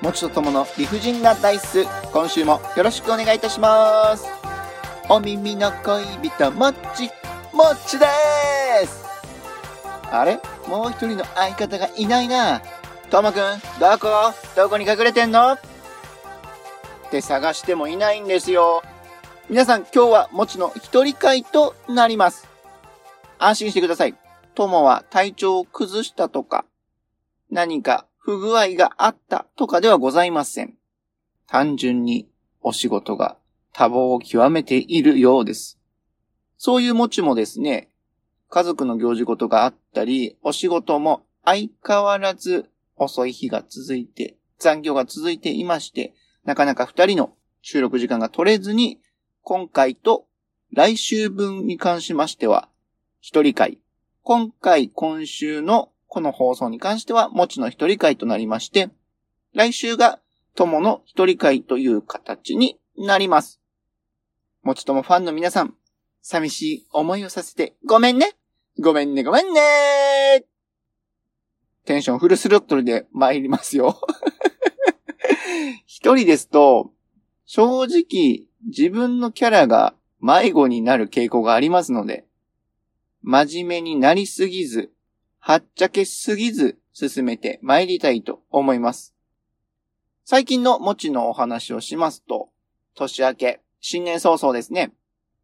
もちとともの理不尽なダイス。今週もよろしくお願いいたします。お耳の恋人、もっち、もっちですあれ？もう一人の相方がいないな。ともくん、どこ？どこに隠れてんの？って探してもいないんですよ。皆さん今日はもちの一人会となります。安心してください。ともは体調を崩したとか、何か不具合があったとかではございません。単純にお仕事が多忙を極めているようです。そういうもちもですね、家族の行事事があったり、お仕事も相変わらず遅い日が続いて、残業が続いていまして、なかなか二人の収録時間が取れずに、今回と来週分に関しましては、一人会。今回、今週のこの放送に関しては、もちの一人会となりまして、来週が友の一人会という形になります。もちともファンの皆さん、寂しい思いをさせてごめんね。ごめんね、ごめんねテンションフルスロットルで参りますよ。一人ですと、正直自分のキャラが迷子になる傾向がありますので、真面目になりすぎず、はっちゃけすぎず進めて参りたいと思います。最近のもちのお話をしますと、年明け、新年早々ですね、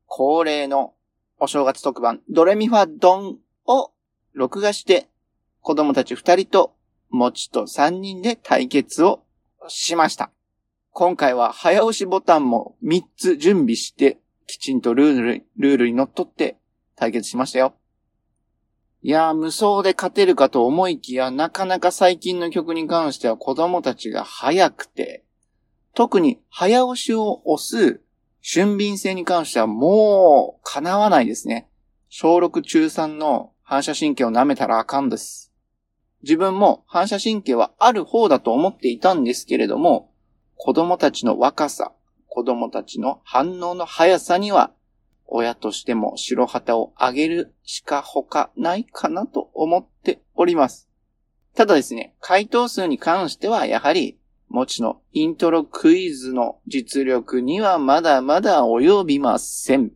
恒例のお正月特番、ドレミファドンを録画して、子供たち二人と、もちと三人で対決をしました。今回は早押しボタンも3つ準備して、きちんとルール、ルールにのっって対決しましたよ。いやー、無双で勝てるかと思いきや、なかなか最近の曲に関しては子供たちが早くて、特に早押しを押す俊敏性に関してはもう叶わないですね。小6中3の反射神経を舐めたらあかんです。自分も反射神経はある方だと思っていたんですけれども、子供たちの若さ、子供たちの反応の速さには、親としても白旗をあげるしか他ないかなと思っております。ただですね、回答数に関してはやはり、もちのイントロクイズの実力にはまだまだ及びません。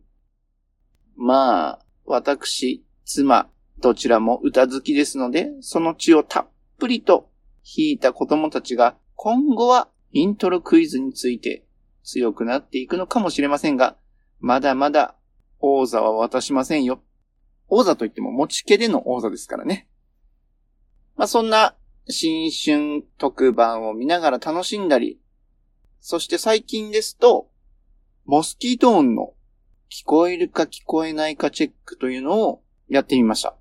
まあ、私、妻、どちらも歌好きですので、その血をたっぷりと引いた子供たちが、今後はイントロクイズについて強くなっていくのかもしれませんが、まだまだ王座は渡しませんよ。王座といっても持ち家での王座ですからね。まあそんな新春特番を見ながら楽しんだり、そして最近ですと、モスキート音の聞こえるか聞こえないかチェックというのをやってみました。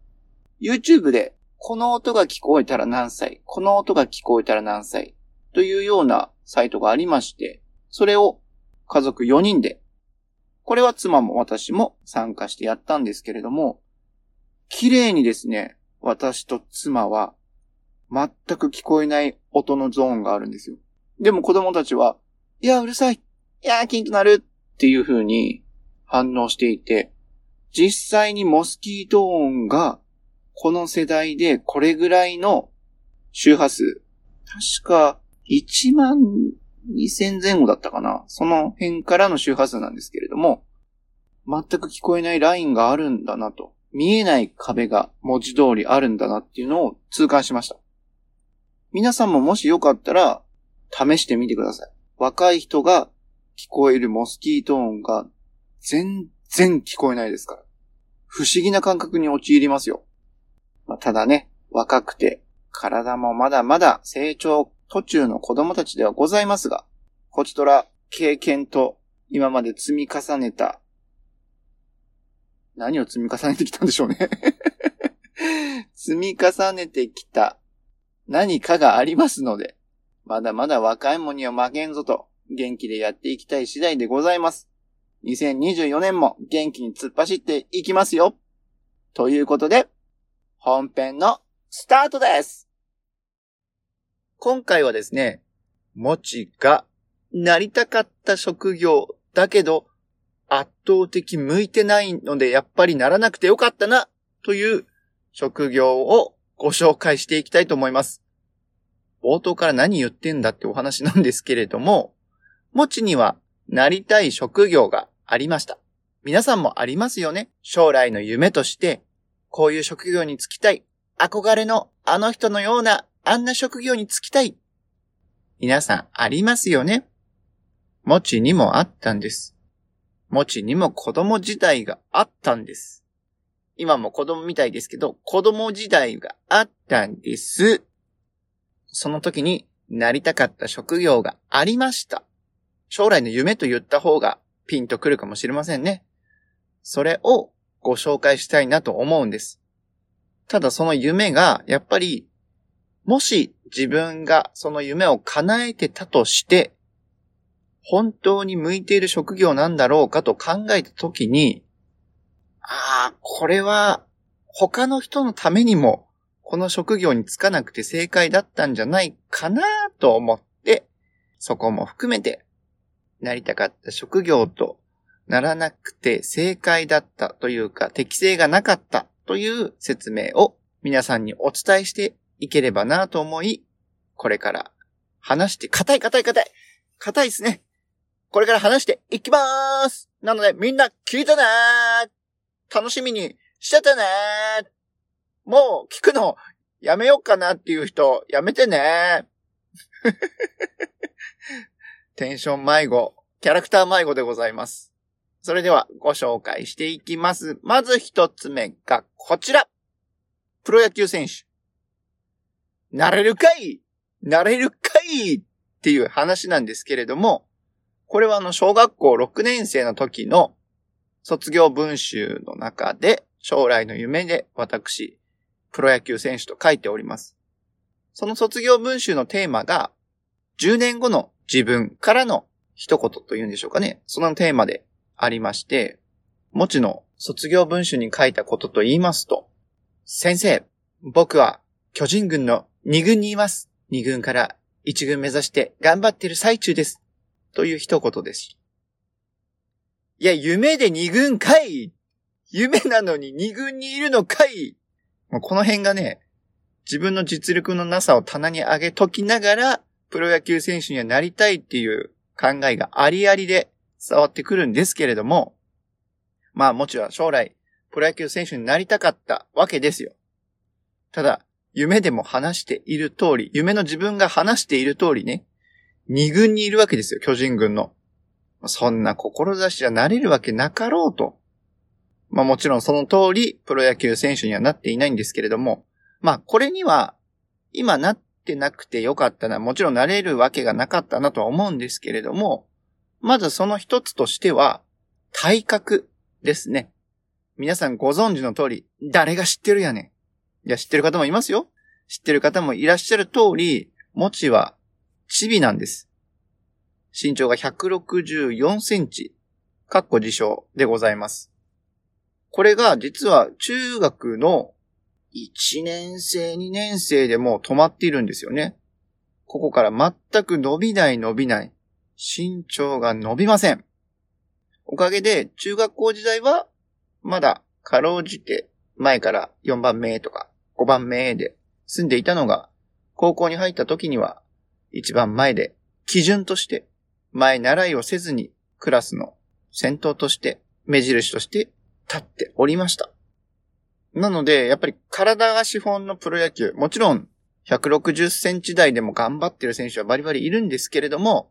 YouTube でこの音が聞こえたら何歳、この音が聞こえたら何歳というようなサイトがありまして、それを家族4人で、これは妻も私も参加してやったんですけれども、綺麗にですね、私と妻は全く聞こえない音のゾーンがあるんですよ。でも子供たちは、いや、うるさい。いや、キンとなるっていう風に反応していて、実際にモスキート音がこの世代でこれぐらいの周波数、確か1万2000前後だったかな。その辺からの周波数なんですけれども、全く聞こえないラインがあるんだなと。見えない壁が文字通りあるんだなっていうのを痛感しました。皆さんももしよかったら試してみてください。若い人が聞こえるモスキート音が全然聞こえないですから。不思議な感覚に陥りますよ。まあ、ただね、若くて体もまだまだ成長途中の子供たちではございますが、こちとら経験と今まで積み重ねた何を積み重ねてきたんでしょうね。積み重ねてきた何かがありますので、まだまだ若い者には負けんぞと元気でやっていきたい次第でございます。2024年も元気に突っ走っていきますよ。ということで、本編のスタートです今回はですね、もちがなりたかった職業だけど圧倒的向いてないのでやっぱりならなくてよかったなという職業をご紹介していきたいと思います。冒頭から何言ってんだってお話なんですけれども、もちにはなりたい職業がありました。皆さんもありますよね。将来の夢として、こういう職業に就きたい。憧れのあの人のようなあんな職業に就きたい。皆さんありますよね。もちにもあったんです。もちにも子供時代があったんです。今も子供みたいですけど、子供時代があったんです。その時になりたかった職業がありました。将来の夢と言った方がピンとくるかもしれませんね。それをご紹介したいなと思うんです。ただその夢が、やっぱり、もし自分がその夢を叶えてたとして、本当に向いている職業なんだろうかと考えたときに、ああ、これは他の人のためにもこの職業に就かなくて正解だったんじゃないかなと思って、そこも含めてなりたかった職業とならなくて正解だったというか適性がなかったという説明を皆さんにお伝えしていければなと思い、これから話して、硬い硬い硬い硬いですね。これから話していきまーすなのでみんな聞いてねー楽しみにしててねーもう聞くのやめようかなっていう人やめてねー テンション迷子、キャラクター迷子でございます。それではご紹介していきます。まず一つ目がこちら。プロ野球選手。なれるかい？なれるかいっていう話なんですけれども、これはあの小学校6年生の時の卒業文集の中で将来の夢で私、プロ野球選手と書いております。その卒業文集のテーマが10年後の自分からの一言というんでしょうかね。そのテーマでありまして、もちの卒業文集に書いたことと言いますと、先生、僕は巨人軍の2軍にいます。2軍から1軍目指して頑張ってる最中です。という一言です。いや、夢で二軍かい夢なのに二軍にいるのかいこの辺がね、自分の実力のなさを棚に上げときながら、プロ野球選手にはなりたいっていう考えがありありで伝わってくるんですけれども、まあもちろん将来、プロ野球選手になりたかったわけですよ。ただ、夢でも話している通り、夢の自分が話している通りね、二軍にいるわけですよ、巨人軍の。そんな志じゃなれるわけなかろうと。まあもちろんその通り、プロ野球選手にはなっていないんですけれども、まあこれには、今なってなくてよかったな、もちろんなれるわけがなかったなとは思うんですけれども、まずその一つとしては、体格ですね。皆さんご存知の通り、誰が知ってるやねん。いや、知ってる方もいますよ。知ってる方もいらっしゃる通り、もちはチビなんです。身長が164センチ、かっこ自称でございます。これが実は中学の1年生、2年生でも止まっているんですよね。ここから全く伸びない伸びない。身長が伸びません。おかげで中学校時代はまだかろうじて前から4番目とか5番目で住んでいたのが高校に入った時には一番前で、基準として、前習いをせずに、クラスの先頭として、目印として立っておりました。なので、やっぱり体が資本のプロ野球、もちろん160センチ台でも頑張ってる選手はバリバリいるんですけれども、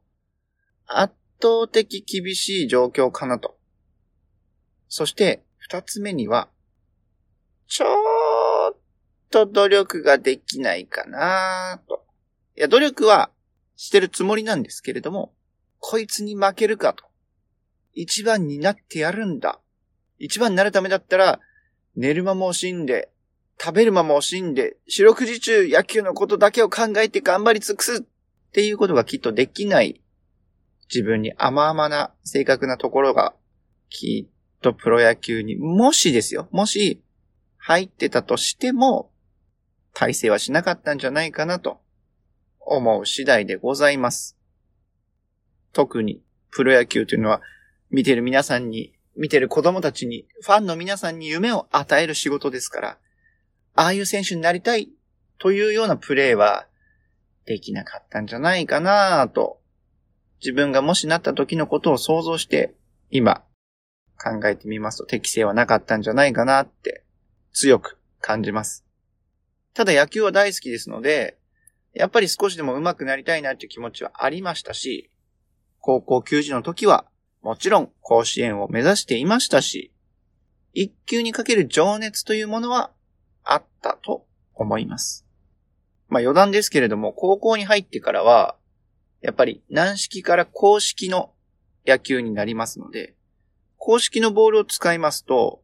圧倒的厳しい状況かなと。そして、二つ目には、ちょっと努力ができないかなと。いや、努力はしてるつもりなんですけれども、こいつに負けるかと。一番になってやるんだ。一番になるためだったら、寝る間も惜しんで、食べる間も惜しんで、四六時中野球のことだけを考えて頑張り尽くすっていうことがきっとできない自分に甘々な正確なところがきっとプロ野球に、もしですよ、もし入ってたとしても、体制はしなかったんじゃないかなと思う次第でございます。特にプロ野球というのは見てる皆さんに、見てる子供たちに、ファンの皆さんに夢を与える仕事ですから、ああいう選手になりたいというようなプレーは、できなかったんじゃないかなと、自分がもしなった時のことを想像して、今、考えてみますと適性はなかったんじゃないかなって強く感じます。ただ野球は大好きですので、やっぱり少しでも上手くなりたいなっていう気持ちはありましたし、高校球児の時はもちろん甲子園を目指していましたし、一級にかける情熱というものはあったと思います。まあ余談ですけれども、高校に入ってからは、やっぱり軟式から公式の野球になりますので、公式のボールを使いますと、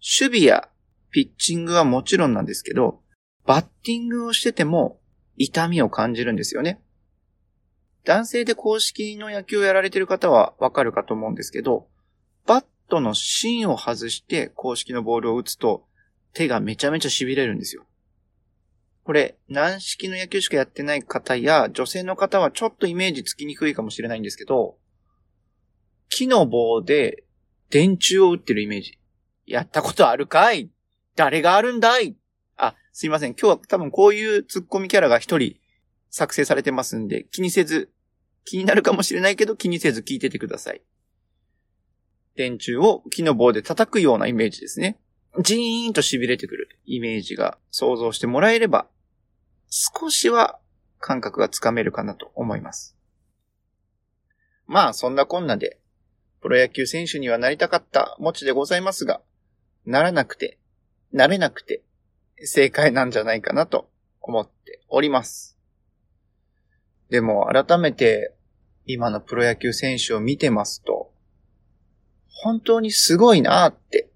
守備やピッチングはもちろんなんですけど、バッティングをしてても痛みを感じるんですよね。男性で公式の野球をやられてる方はわかるかと思うんですけど、バットの芯を外して公式のボールを打つと手がめちゃめちゃ痺れるんですよ。これ、軟式の野球しかやってない方や女性の方はちょっとイメージつきにくいかもしれないんですけど、木の棒で電柱を打ってるイメージ。やったことあるかい誰があるんだい？あ、すいません。今日は多分こういうツッコミキャラが一人作成されてますんで、気にせず、気になるかもしれないけど気にせず聞いててください。電柱を木の棒で叩くようなイメージですね。ジーンと痺れてくるイメージが想像してもらえれば、少しは感覚がつかめるかなと思います。まあ、そんなこんなで、プロ野球選手にはなりたかった持ちでございますが、ならなくて、なれなくて、正解なんじゃないかなと思っております。でも改めて今のプロ野球選手を見てますと、本当にすごいなって。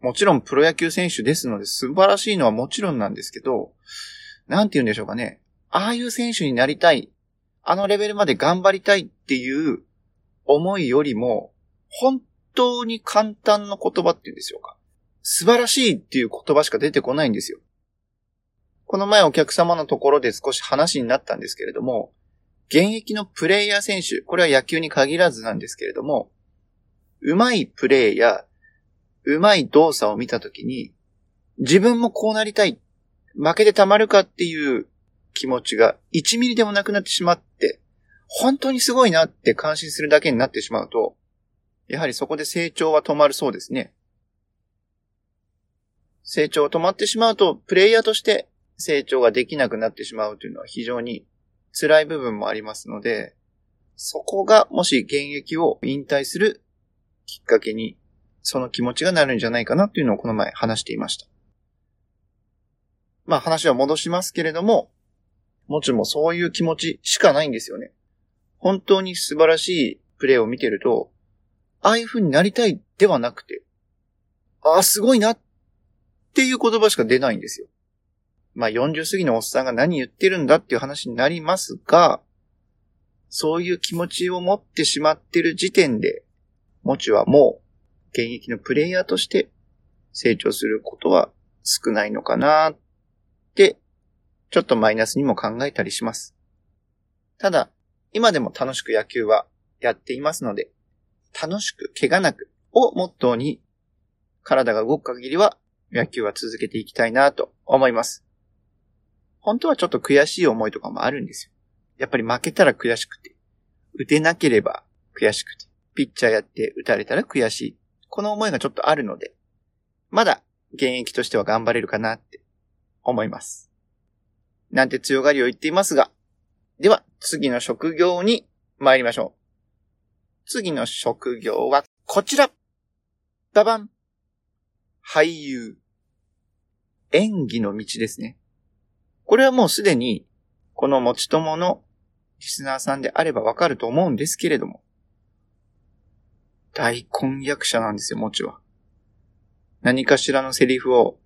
もちろんプロ野球選手ですので素晴らしいのはもちろんなんですけど、なんて言うんでしょうかね。ああいう選手になりたい。あのレベルまで頑張りたいっていう思いよりも、本当に簡単な言葉っていうんでしょうか。素晴らしいっていう言葉しか出てこないんですよ。この前お客様のところで少し話になったんですけれども、現役のプレイヤー選手、これは野球に限らずなんですけれども、うまいプレイや、うまい動作を見たときに、自分もこうなりたい、負けてたまるかっていう気持ちが1ミリでもなくなってしまって、本当にすごいなって感心するだけになってしまうと、やはりそこで成長は止まるそうですね。成長が止まってしまうと、プレイヤーとして成長ができなくなってしまうというのは非常に辛い部分もありますので、そこがもし現役を引退するきっかけに、その気持ちがなるんじゃないかなっていうのをこの前話していました。まあ話は戻しますけれども、もちろんそういう気持ちしかないんですよね。本当に素晴らしいプレイを見てると、ああいう風になりたいではなくて、ああ、すごいなっっていう言葉しか出ないんですよ。まあ40過ぎのおっさんが何言ってるんだっていう話になりますが、そういう気持ちを持ってしまってる時点で、もちはもう現役のプレイヤーとして成長することは少ないのかなって、ちょっとマイナスにも考えたりします。ただ、今でも楽しく野球はやっていますので、楽しく怪我なくをモットーに、体が動く限りは野球は続けていきたいなと思います。本当はちょっと悔しい思いとかもあるんですよ。やっぱり負けたら悔しくて、打てなければ悔しくて、ピッチャーやって打たれたら悔しい。この思いがちょっとあるので、まだ現役としては頑張れるかなって思います。なんて強がりを言っていますが、では、次の職業に参りましょう。次の職業はこちらババン俳優。演技の道ですね。これはもうすでに、この持ち友のリスナーさんであればわかると思うんですけれども、大婚約者なんですよ、もちは。何かしらのセリフを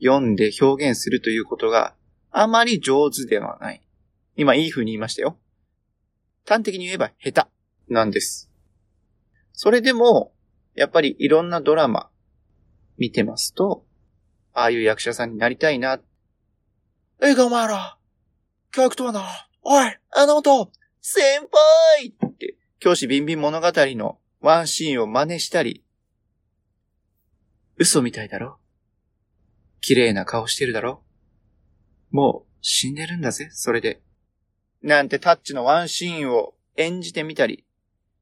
読んで表現するということがあまり上手ではない。今いい風に言いましたよ。端的に言えば下手なんです。それでも、やっぱりいろんなドラマ見てますと、ああいう役者さんになりたいな。ええかお前ら、教育とはな、おい、あの音、先輩って、教師ビンビン物語のワンシーンを真似したり、嘘みたいだろ。綺麗な顔してるだろ。もう、死んでるんだぜ、それで。なんてタッチのワンシーンを演じてみたり、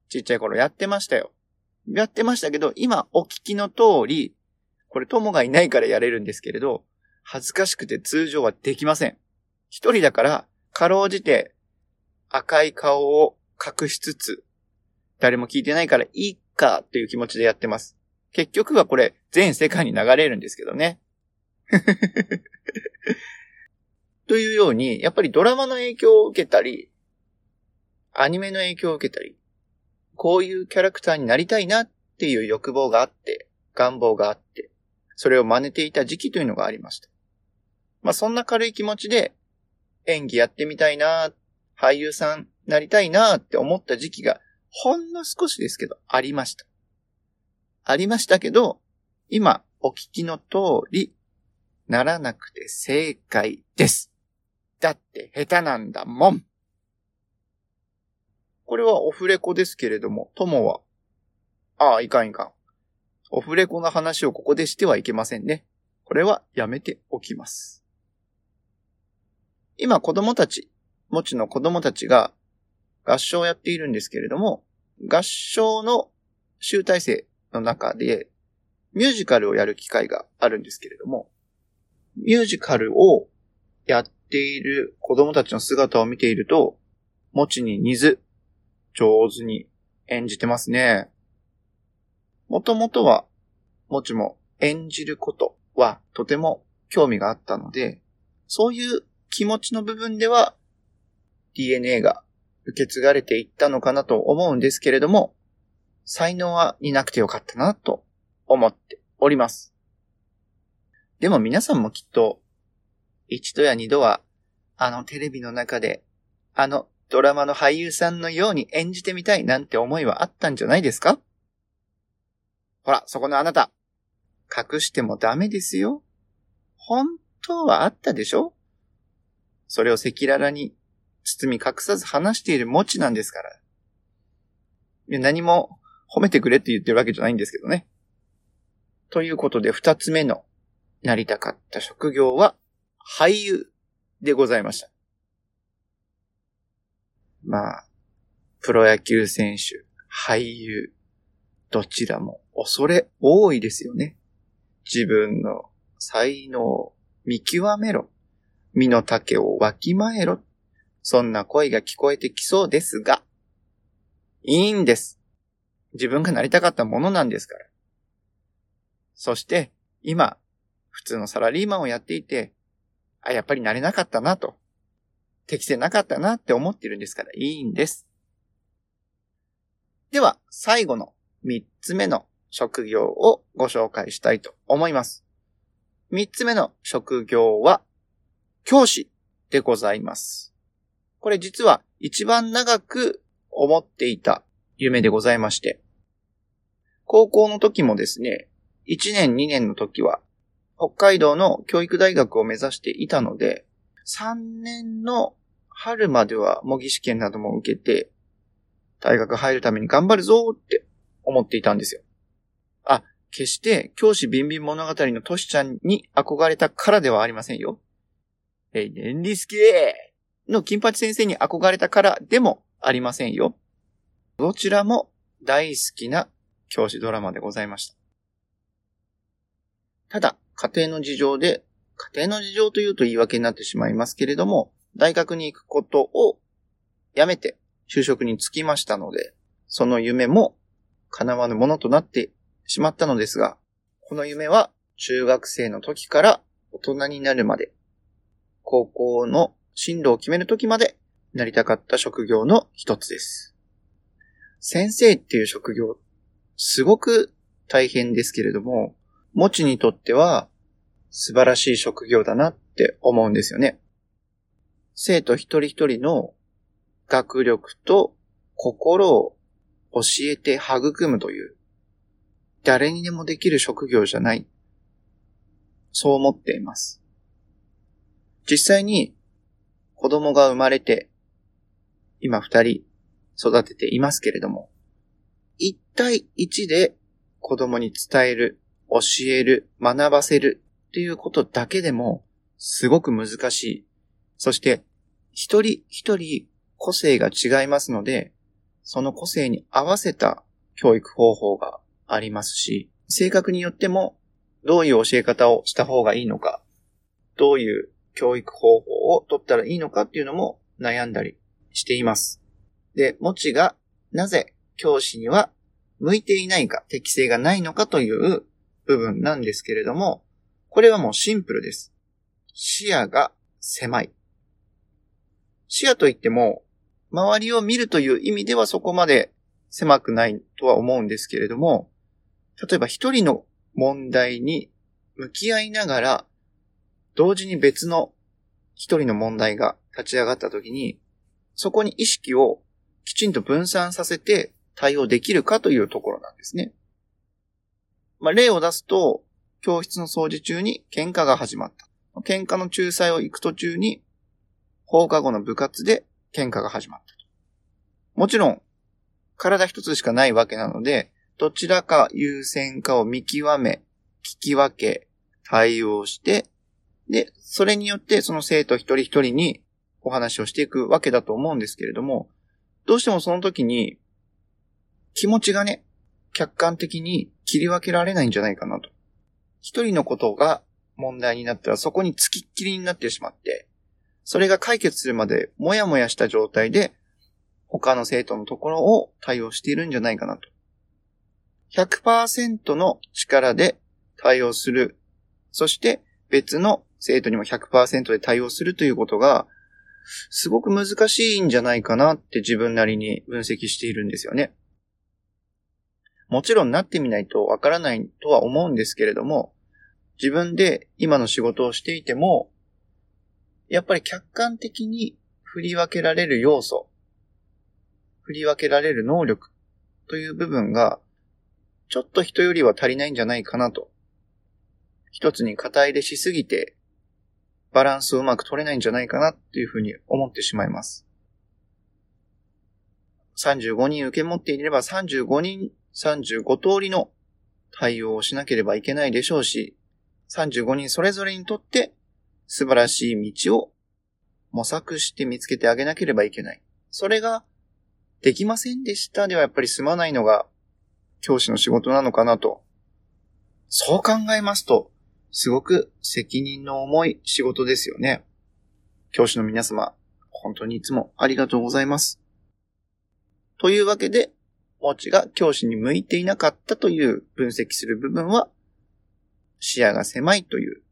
ちっちゃい頃やってましたよ。やってましたけど、今お聞きの通り、これ友がいないからやれるんですけれど、恥ずかしくて通常はできません。一人だから、かろうじて赤い顔を隠しつつ、誰も聞いてないからいいかっていう気持ちでやってます。結局はこれ全世界に流れるんですけどね。というように、やっぱりドラマの影響を受けたり、アニメの影響を受けたり、こういうキャラクターになりたいなっていう欲望があって、願望があって、それを真似ていた時期というのがありました。まあそんな軽い気持ちで演技やってみたいな、俳優さんなりたいなって思った時期がほんの少しですけどありました。ありましたけど、今お聞きの通り、ならなくて正解です。だって下手なんだもん。これはオフレコですけれども、友は、ああ、いかんいかん。オフレコの話をここでしてはいけませんね。これはやめておきます。今子供たち、もちの子供たちが合唱をやっているんですけれども、合唱の集大成の中でミュージカルをやる機会があるんですけれども、ミュージカルをやっている子供たちの姿を見ていると、もちに似ず、上手に演じてますね。もともとは、もちも演じることはとても興味があったので、そういう気持ちの部分では DNA が受け継がれていったのかなと思うんですけれども、才能はになくてよかったなと思っております。でも皆さんもきっと、一度や二度は、あのテレビの中で、あのドラマの俳優さんのように演じてみたいなんて思いはあったんじゃないですか？ほら、そこのあなた。隠してもダメですよ。本当はあったでしょ？それを赤裸々に包み隠さず話している持ちなんですから。何も褒めてくれって言ってるわけじゃないんですけどね。ということで、二つ目のなりたかった職業は俳優でございました。まあ、プロ野球選手、俳優、どちらも恐れ多いですよね。自分の才能を見極めろ。身の丈をわきまえろ。そんな声が聞こえてきそうですが、いいんです。自分がなりたかったものなんですから。そして、今、普通のサラリーマンをやっていて、あ、やっぱりなれなかったなと。適正なかったなって思ってるんですからいいんです。では、最後の三つ目の職業をご紹介したいと思います。三つ目の職業は、教師でございます。これ実は一番長く思っていた夢でございまして、高校の時もですね、1年2年の時は北海道の教育大学を目指していたので、3年の春までは模擬試験なども受けて、大学入るために頑張るぞって思っていたんですよ。決して教師ビンビン物語のトシちゃんに憧れたからではありませんよ。えい、ねんりすけの金八先生に憧れたからでもありませんよ。どちらも大好きな教師ドラマでございました。ただ、家庭の事情で、家庭の事情というと言い訳になってしまいますけれども、大学に行くことをやめて就職に就きましたので、その夢も叶わぬものとなってしまったのですが、この夢は中学生の時から大人になるまで、高校の進路を決める時までなりたかった職業の一つです。先生っていう職業、すごく大変ですけれども、もちにとっては素晴らしい職業だなって思うんですよね。生徒一人一人の学力と心を教えて育むという、誰にでもできる職業じゃない。そう思っています。実際に子供が生まれて、今二人育てていますけれども、一対一で子供に伝える、教える、学ばせるっていうことだけでも、すごく難しいそして、一人一人個性が違いますので、その個性に合わせた教育方法がありますし、性格によってもどういう教え方をした方がいいのか、どういう教育方法を取ったらいいのかっていうのも悩んだりしています。で、もちがなぜ教師には向いていないか、適性がないのかという部分なんですけれども、これはもうシンプルです。視野が狭い。視野といっても、周りを見るという意味ではそこまで狭くないとは思うんですけれども、例えば一人の問題に向き合いながら、同時に別の一人の問題が立ち上がった時に、そこに意識をきちんと分散させて対応できるかというところなんですね。まあ、例を出すと、教室の掃除中に喧嘩が始まった。喧嘩の仲裁を行く途中に、放課後の部活で喧嘩が始まった。もちろん、体一つしかないわけなので、どちらか優先かを見極め、聞き分け、対応して、で、それによってその生徒一人一人にお話をしていくわけだと思うんですけれども、どうしてもその時に気持ちがね、客観的に切り分けられないんじゃないかなと。一人のことが問題になったらそこに付きっきりになってしまって、それが解決するまでもやもやした状態で他の生徒のところを対応しているんじゃないかなと。100%の力で対応する。そして別の生徒にも100%で対応するということが、すごく難しいんじゃないかなって自分なりに分析しているんですよね。もちろんなってみないとわからないとは思うんですけれども、自分で今の仕事をしていても、やっぱり客観的に振り分けられる要素、振り分けられる能力という部分が、ちょっと人よりは足りないんじゃないかなと。一つに肩入れしすぎて、バランスをうまく取れないんじゃないかなっていうふうに思ってしまいます。35人受け持っていれば35人35通りの対応をしなければいけないでしょうし、35人それぞれにとって素晴らしい道を模索して見つけてあげなければいけない。それができませんでしたではやっぱり済まないのが教師の仕事なのかなと。そう考えますと、すごく責任の重い仕事ですよね。教師の皆様、本当にいつもありがとうございます。というわけで、もちが教師に向いていなかったという分析する部分は、視野が狭いという、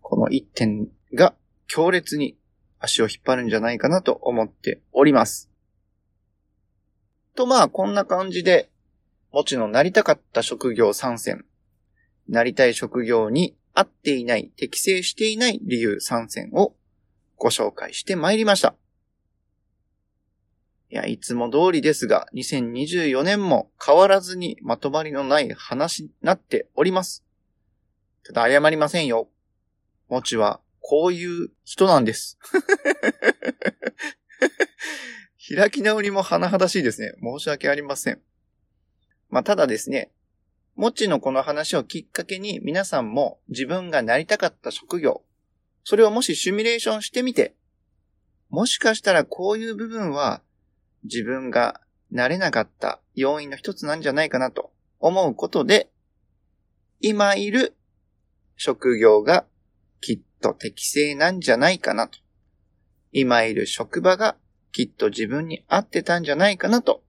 この一点が強烈に足を引っ張るんじゃないかなと思っております。とまあ、こんな感じで、もちのなりたかった職業参戦、なりたい職業に合っていない、適正していない理由参戦をご紹介してまいりました。いや、いつも通りですが、2024年も変わらずにまとまりのない話になっております。ただ謝りませんよ。もちは、こういう人なんです。開き直りも甚だしいですね。申し訳ありません。まあ、ただですね、もちのこの話をきっかけに皆さんも自分がなりたかった職業、それをもしシミュレーションしてみて、もしかしたらこういう部分は自分がなれなかった要因の一つなんじゃないかなと思うことで、今いる職業がきっと適正なんじゃないかなと。今いる職場がきっと自分に合ってたんじゃないかなと。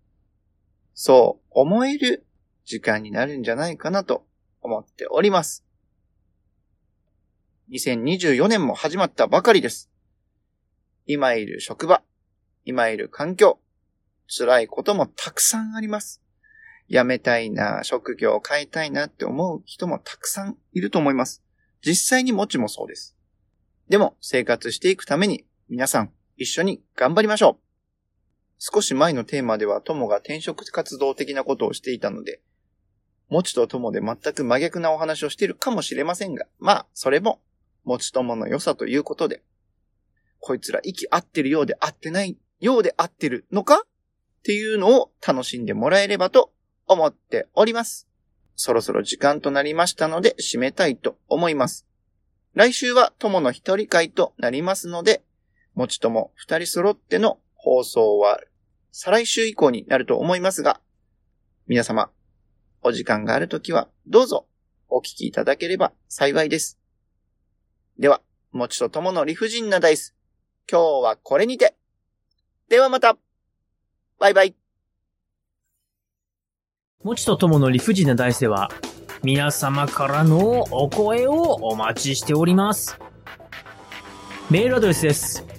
そう思える時間になるんじゃないかなと思っております。2024年も始まったばかりです。今いる職場、今いる環境、辛いこともたくさんあります。辞めたいな、職業を変えたいなって思う人もたくさんいると思います。実際にもちもそうです。でも、生活していくために、皆さん、一緒に頑張りましょう。少し前のテーマでは、友が転職活動的なことをしていたので、もちと友で全く真逆なお話をしているかもしれませんが、まあ、それも、もち友の良さということで、こいつら息合ってるようで合ってないようで合ってるのかっていうのを楽しんでもらえればと思っております。そろそろ時間となりましたので締めたいと思います。来週は友の一人会となりますので、もちとも二人揃っての放送は再来週以降になると思いますが、皆様、お時間があるときはどうぞお聞きいただければ幸いです。では、もちとともの理不尽なダイス。今日はこれにて。ではまたバイバイもちとともの理不尽なダイスでは、皆様からのお声をお待ちしております。メールアドレスです。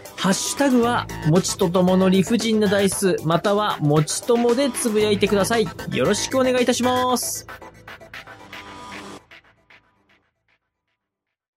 ハッシュタグは、もちとともの理不尽なダイス、または、もちともでつぶやいてください。よろしくお願いいたします。